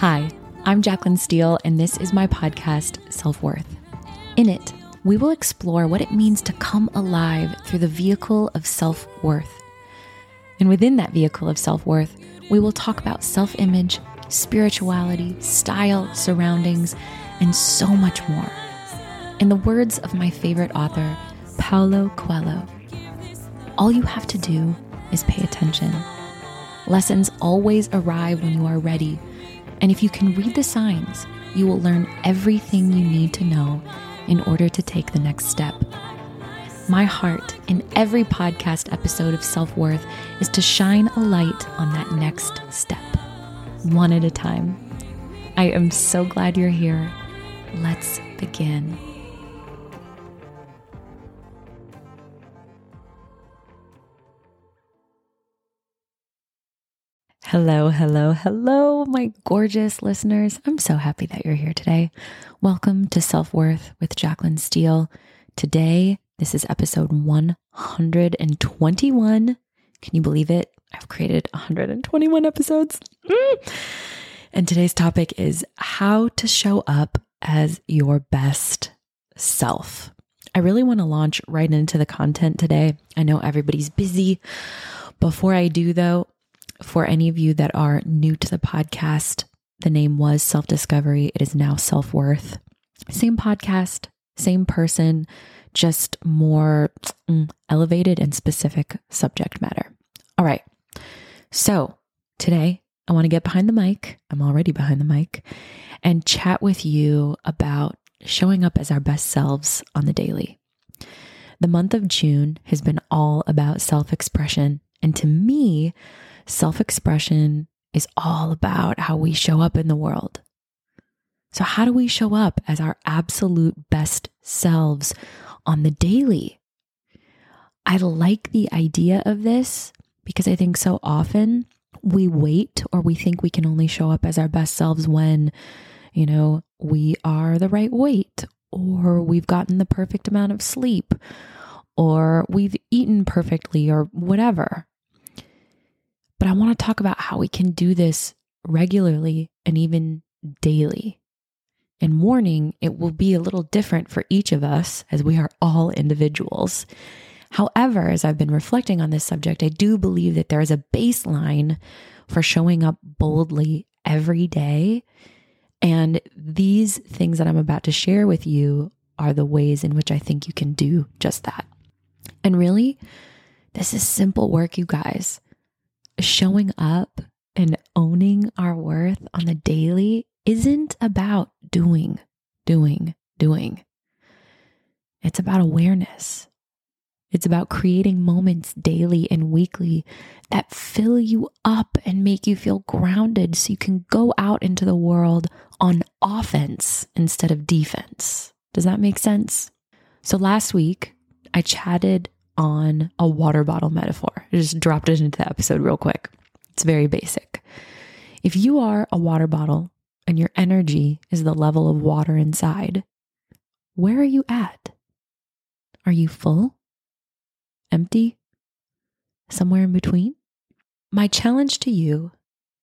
Hi, I'm Jaclyn Steele, and this is my podcast, Self Worth. In it, we will explore what it means to come alive through the vehicle of self worth. And within that vehicle of self worth, we will talk about self image, spirituality, style, surroundings, and so much more. In the words of my favorite author, Paulo Coelho, all you have to do is pay attention. Lessons always arrive when you are ready and if you can read the signs, you will learn everything you need to know in order to take the next step. My heart in every podcast episode of Self Worth is to shine a light on that next step, one at a time. I am so glad you're here. Let's begin. Hello, hello, hello, my gorgeous listeners. I'm so happy that you're here today. Welcome to Self Worth with Jaclyn Steele. Today, this is episode 121. Can you believe it? I've created 121 episodes. Mm. And today's topic is how to show up as your best self. I really want to launch right into the content today. I know everybody's busy. Before I do, though, for any of you that are new to the podcast, the name was Self Discovery. It is now Self Worth. Same podcast, same person, just more mm, elevated and specific subject matter. All right. So today, I want to get behind the mic. I'm already behind the mic and chat with you about showing up as our best selves on the daily. The month of June has been all about self expression. And to me, self expression is all about how we show up in the world. So, how do we show up as our absolute best selves on the daily? I like the idea of this because I think so often we wait or we think we can only show up as our best selves when, you know, we are the right weight or we've gotten the perfect amount of sleep or we've eaten perfectly or whatever. But I want to talk about how we can do this regularly and even daily. And warning, it will be a little different for each of us as we are all individuals. However, as I've been reflecting on this subject, I do believe that there is a baseline for showing up boldly every day. And these things that I'm about to share with you are the ways in which I think you can do just that. And really, this is simple work, you guys showing up and owning our worth on the daily isn't about doing, doing, doing. It's about awareness. It's about creating moments daily and weekly that fill you up and make you feel grounded so you can go out into the world on offense instead of defense. Does that make sense? So last week, I chatted on a water bottle metaphor. I just dropped it into the episode real quick. It's very basic. If you are a water bottle and your energy is the level of water inside, where are you at? Are you full? Empty? Somewhere in between? My challenge to you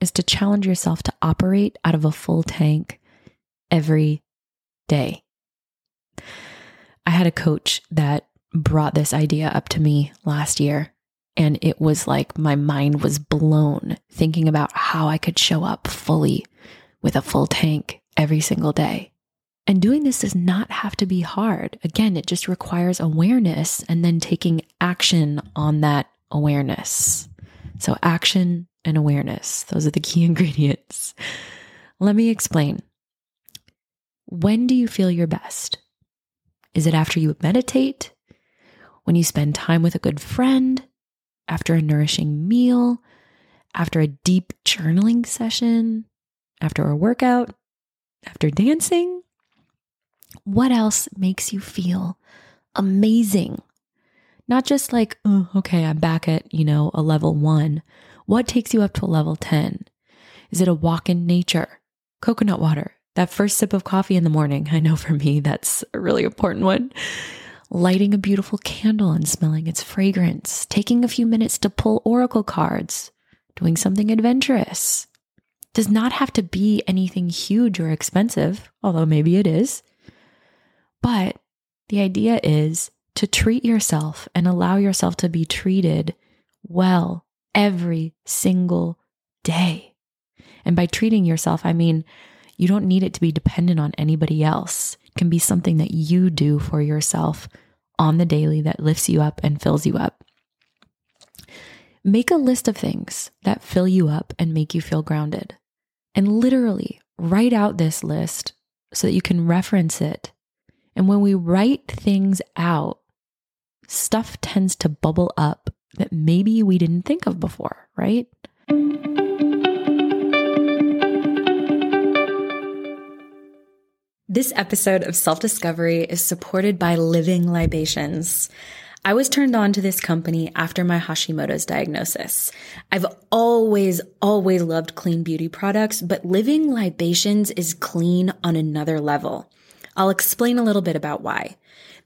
is to challenge yourself to operate out of a full tank every day. I had a coach that brought this idea up to me last year. And it was like my mind was blown thinking about how I could show up fully with a full tank every single day. And doing this does not have to be hard. Again, it just requires awareness and then taking action on that awareness. So, action and awareness, those are the key ingredients. Let me explain. When do you feel your best? Is it after you meditate? When you spend time with a good friend, after a nourishing meal, after a deep journaling session, after a workout, after dancing? What else makes you feel amazing? Not just like, oh, okay, I'm back at, you know, a level one. What takes you up to a level 10? Is it a walk in nature? Coconut water? That first sip of coffee in the morning? I know for me, that's a really important one lighting a beautiful candle and smelling its fragrance, taking a few minutes to pull oracle cards, doing something adventurous, does not have to be anything huge or expensive, although maybe it is. But the idea is to treat yourself and allow yourself to be treated well every single day. And by treating yourself, I mean, you don't need it to be dependent on anybody else. Can be something that you do for yourself on the daily that lifts you up and fills you up. Make a list of things that fill you up and make you feel grounded. And literally write out this list so that you can reference it. And when we write things out, stuff tends to bubble up that maybe we didn't think of before, right? This episode of Self Discovery is supported by Living Libations. I was turned on to this company after my Hashimoto's diagnosis. I've always, always loved clean beauty products, but Living Libations is clean on another level. I'll explain a little bit about why.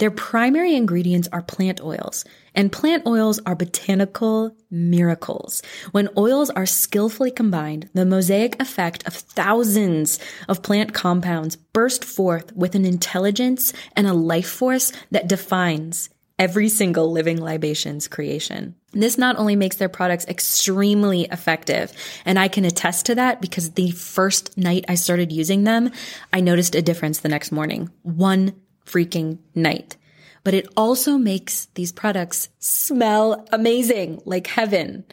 Their primary ingredients are plant oils, and plant oils are botanical miracles. When oils are skillfully combined, the mosaic effect of thousands of plant compounds burst forth with an intelligence and a life force that defines every single living libations creation. This not only makes their products extremely effective, and I can attest to that because the first night I started using them, I noticed a difference the next morning. One freaking night. But it also makes these products smell amazing, like heaven.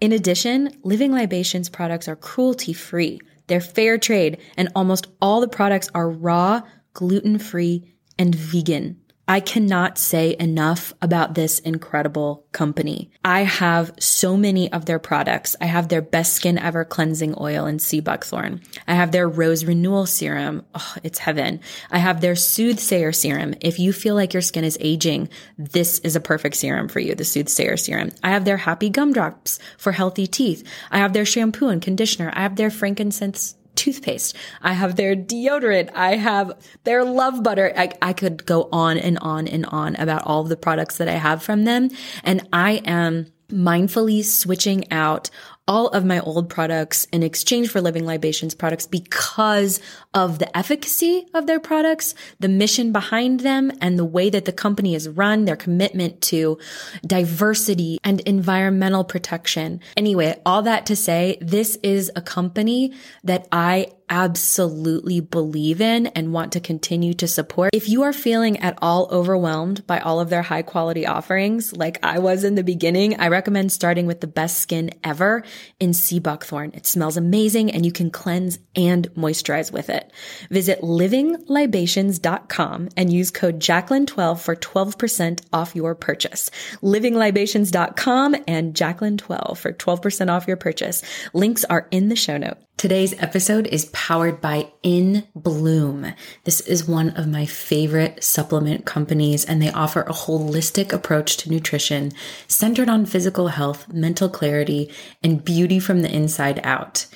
In addition, Living Libations products are cruelty free. They're fair trade, and almost all the products are raw, gluten free, and vegan. I cannot say enough about this incredible company. I have so many of their products. I have their best skin ever cleansing oil and sea buckthorn. I have their rose renewal serum. Oh, it's heaven. I have their soothsayer serum. If you feel like your skin is aging, this is a perfect serum for you, the soothsayer serum. I have their happy gumdrops for healthy teeth. I have their shampoo and conditioner. I have their frankincense toothpaste. I have their deodorant. I have their love butter. I, I could go on and on and on about all of the products that I have from them. And I am mindfully switching out all of my old products in exchange for Living Libations products because of the efficacy of their products, the mission behind them, and the way that the company is run, their commitment to diversity and environmental protection. Anyway, all that to say, this is a company that I absolutely believe in and want to continue to support. If you are feeling at all overwhelmed by all of their high quality offerings, like I was in the beginning, I recommend starting with the best skin ever in sea buckthorn. It smells amazing and you can cleanse and moisturize with it. Visit livinglibations.com and use code Jacqueline12 for 12% off your purchase. Livinglibations.com and Jacqueline12 for 12% off your purchase. Links are in the show note. Today's episode is powered by In Bloom. This is one of my favorite supplement companies, and they offer a holistic approach to nutrition centered on physical health, mental clarity, and beauty from the inside out.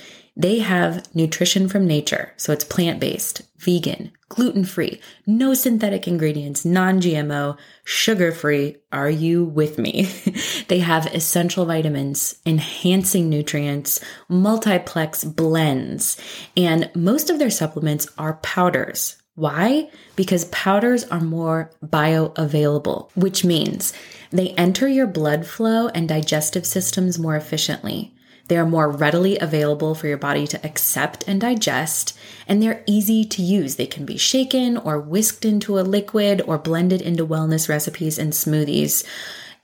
They have nutrition from nature, so it's plant based, vegan, gluten free, no synthetic ingredients, non GMO, sugar free. Are you with me? they have essential vitamins, enhancing nutrients, multiplex blends, and most of their supplements are powders. Why? Because powders are more bioavailable, which means they enter your blood flow and digestive systems more efficiently. They are more readily available for your body to accept and digest, and they're easy to use. They can be shaken or whisked into a liquid or blended into wellness recipes and smoothies.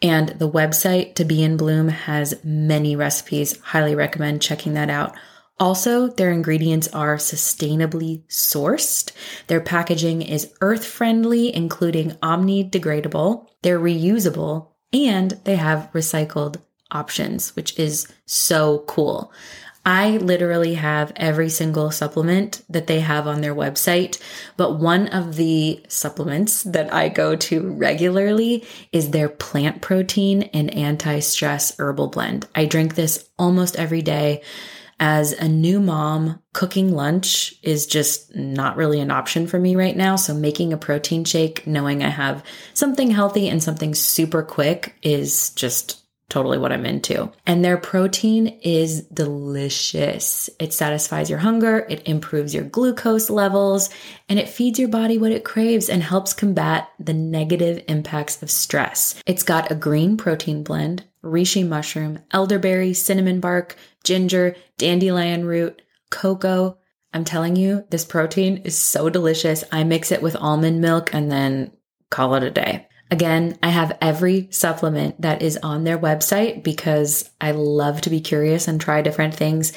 And the website to be in bloom has many recipes. Highly recommend checking that out. Also, their ingredients are sustainably sourced. Their packaging is earth friendly, including omni degradable. They're reusable and they have recycled options, which is so cool. I literally have every single supplement that they have on their website, but one of the supplements that I go to regularly is their plant protein and anti stress herbal blend. I drink this almost every day. As a new mom, cooking lunch is just not really an option for me right now. So making a protein shake, knowing I have something healthy and something super quick is just totally what I'm into. And their protein is delicious. It satisfies your hunger, it improves your glucose levels, and it feeds your body what it craves and helps combat the negative impacts of stress. It's got a green protein blend, reishi mushroom, elderberry, cinnamon bark, ginger, dandelion root, cocoa. I'm telling you, this protein is so delicious. I mix it with almond milk and then call it a day. Again, I have every supplement that is on their website because I love to be curious and try different things.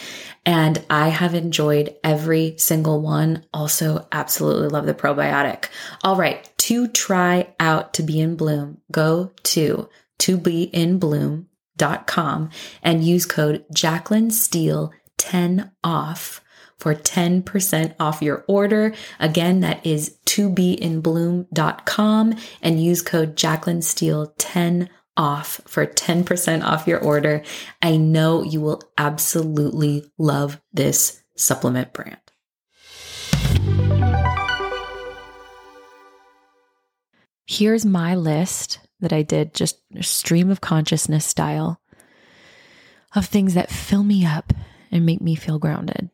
And I have enjoyed every single one. Also, absolutely love the probiotic. All right, to try out to be in bloom, go to to be in bloom.com and use code Jaclyn Steele 10 off for 10% off your order. Again, that is to be in bloom.com and use code Jaclyn Steele 10 off for 10% off your order. I know you will absolutely love this supplement brand. Here's my list that I did just stream of consciousness style of things that fill me up and make me feel grounded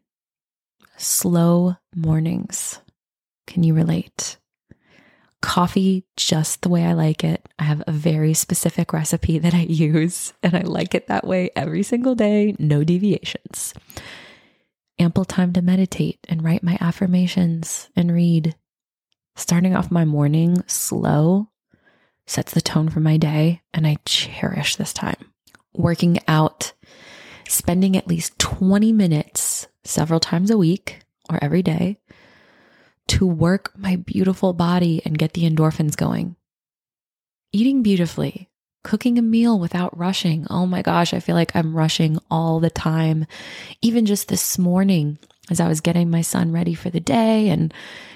slow mornings. Can you relate? Coffee just the way I like it. I have a very specific recipe that I use, and I like it that way every single day, no deviations. Ample time to meditate and write my affirmations and read. Starting off my morning slow sets the tone for my day, and I cherish this time. Working out, spending at least 20 minutes several times a week or every day to work my beautiful body and get the endorphins going. Eating beautifully, cooking a meal without rushing. Oh my gosh, I feel like I'm rushing all the time. Even just this morning, as I was getting my son ready for the day and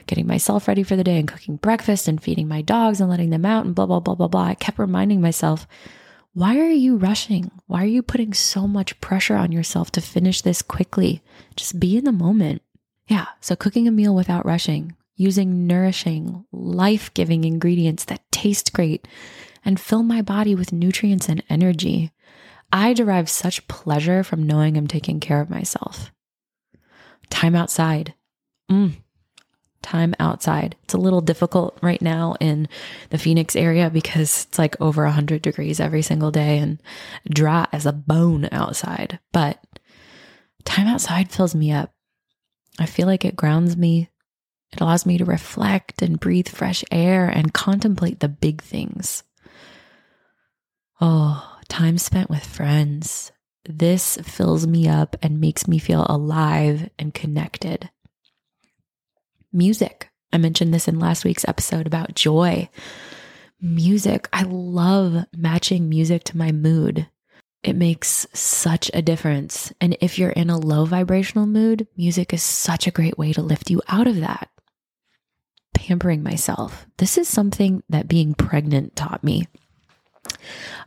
getting myself ready for the day and cooking breakfast and feeding my dogs and letting them out and blah, blah, blah, blah, blah, I kept reminding myself, why are you rushing? Why are you putting so much pressure on yourself to finish this quickly? Just be in the moment. Yeah. So cooking a meal without rushing, using nourishing, life giving ingredients that taste great and fill my body with nutrients and energy. I derive such pleasure from knowing I'm taking care of myself. Time outside. Mm, time outside. It's a little difficult right now in the Phoenix area because it's like over 100 degrees every single day and dry as a bone outside. But time outside fills me up. I feel like it grounds me. It allows me to reflect and breathe fresh air and contemplate the big things. Oh, time spent with friends. This fills me up and makes me feel alive and connected music. I mentioned this in last week's episode about joy. Music. I love matching music to my mood. It makes such a difference. And if you're in a low vibrational mood, music is such a great way to lift you out of that. Pampering myself. This is something that being pregnant taught me.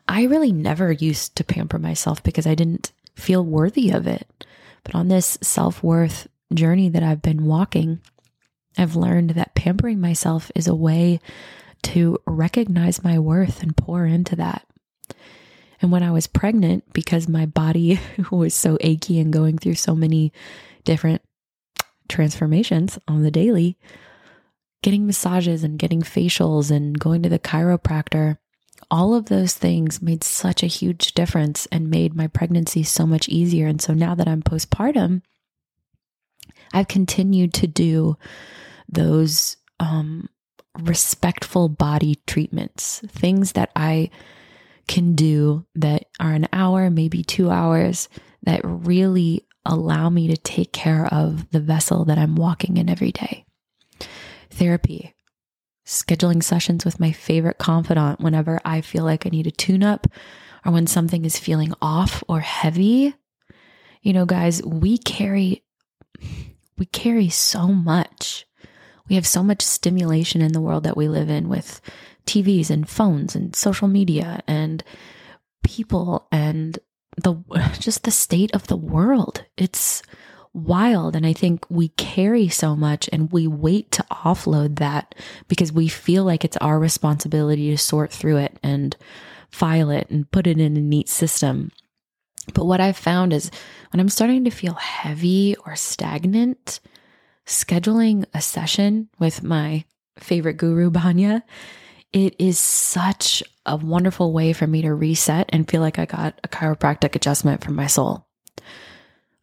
I really never used to pamper myself because I didn't feel worthy of it. But on this self worth journey that I've been walking, I've learned that pampering myself is a way to recognize my worth and pour into that. And when I was pregnant, because my body was so achy and going through so many different transformations on the daily, getting massages and getting facials and going to the chiropractor, all of those things made such a huge difference and made my pregnancy so much easier. And so now that I'm postpartum, I've continued to do those um, respectful body treatments, things that I can do that are an hour, maybe two hours, that really allow me to take care of the vessel that I'm walking in every day. Therapy, scheduling sessions with my favorite confidant whenever I feel like I need a tune up or when something is feeling off or heavy. You know, guys, we carry we carry so much we have so much stimulation in the world that we live in with TVs and phones and social media and people and the just the state of the world. It's wild and I think we carry so much and we wait to offload that because we feel like it's our responsibility to sort through it and file it and put it in a neat system. But what I've found is when I'm starting to feel heavy or stagnant, scheduling a session with my favorite guru, Banya, it is such a wonderful way for me to reset and feel like I got a chiropractic adjustment for my soul.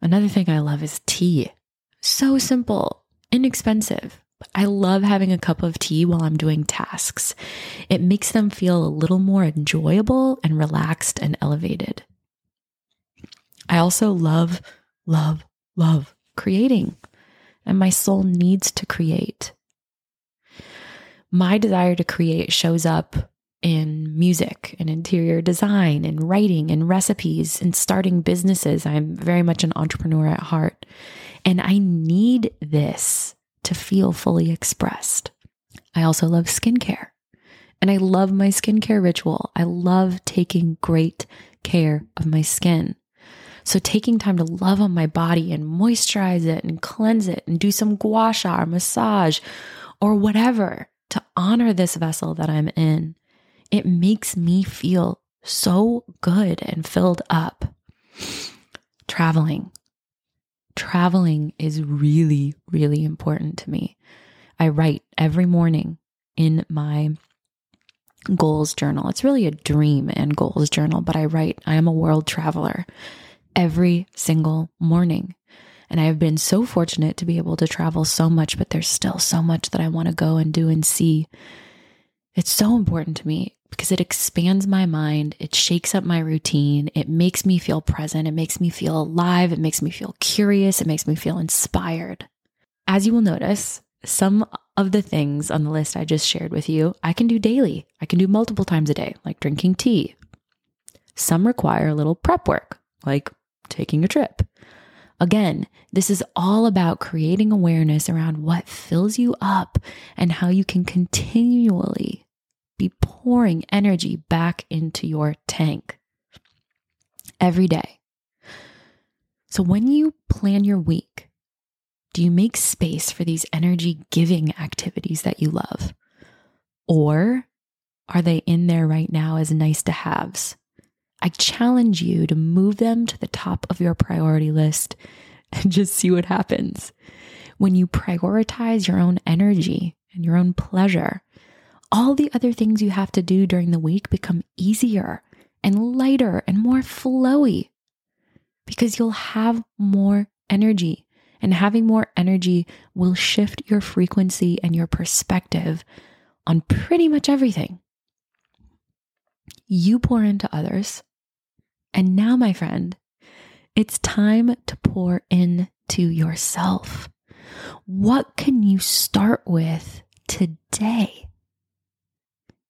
Another thing I love is tea. So simple, inexpensive. I love having a cup of tea while I'm doing tasks. It makes them feel a little more enjoyable and relaxed and elevated. I also love, love, love creating, and my soul needs to create. My desire to create shows up in music and interior design and writing and recipes and starting businesses. I'm very much an entrepreneur at heart. And I need this to feel fully expressed. I also love skincare. And I love my skincare ritual. I love taking great care of my skin. So, taking time to love on my body and moisturize it and cleanse it and do some gua sha or massage or whatever to honor this vessel that I'm in it makes me feel so good and filled up. Traveling. Traveling is really, really important to me. I write every morning in my goals journal. It's really a dream and goals journal, but I write, I am a world traveler every single morning. And I have been so fortunate to be able to travel so much, but there's still so much that I want to go and do and see. It's so important to me because it expands my mind. It shakes up my routine. It makes me feel present. It makes me feel alive. It makes me feel curious. It makes me feel inspired. As you will notice, some of the things on the list I just shared with you, I can do daily. I can do multiple times a day, like drinking tea. Some require a little prep work, like taking a trip. Again, this is all about creating awareness around what fills you up and how you can continually be pouring energy back into your tank every day. So when you plan your week, do you make space for these energy giving activities that you love? Or are they in there right now as nice to haves? I challenge you to move them to the top of your priority list and just see what happens. When you prioritize your own energy and your own pleasure, all the other things you have to do during the week become easier and lighter and more flowy because you'll have more energy. And having more energy will shift your frequency and your perspective on pretty much everything. You pour into others. And now, my friend, it's time to pour into yourself. What can you start with today?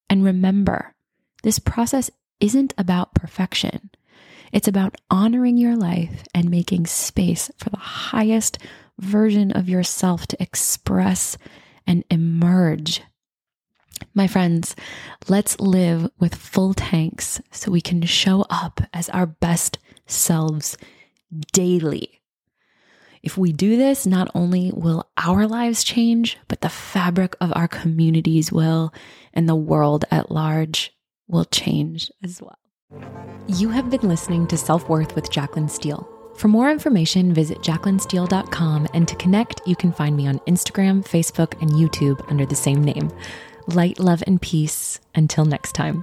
And remember, this process isn't about perfection. It's about honoring your life and making space for the highest version of yourself to express and emerge. My friends, let's live with full tanks so we can show up as our best selves daily. If we do this, not only will our lives change, but the fabric of our communities will, and the world at large will change as well. You have been listening to Self Worth with Jaclyn Steele. For more information, visit jaclynsteele.com, and to connect, you can find me on Instagram, Facebook, and YouTube under the same name. Light, love, and peace. Until next time.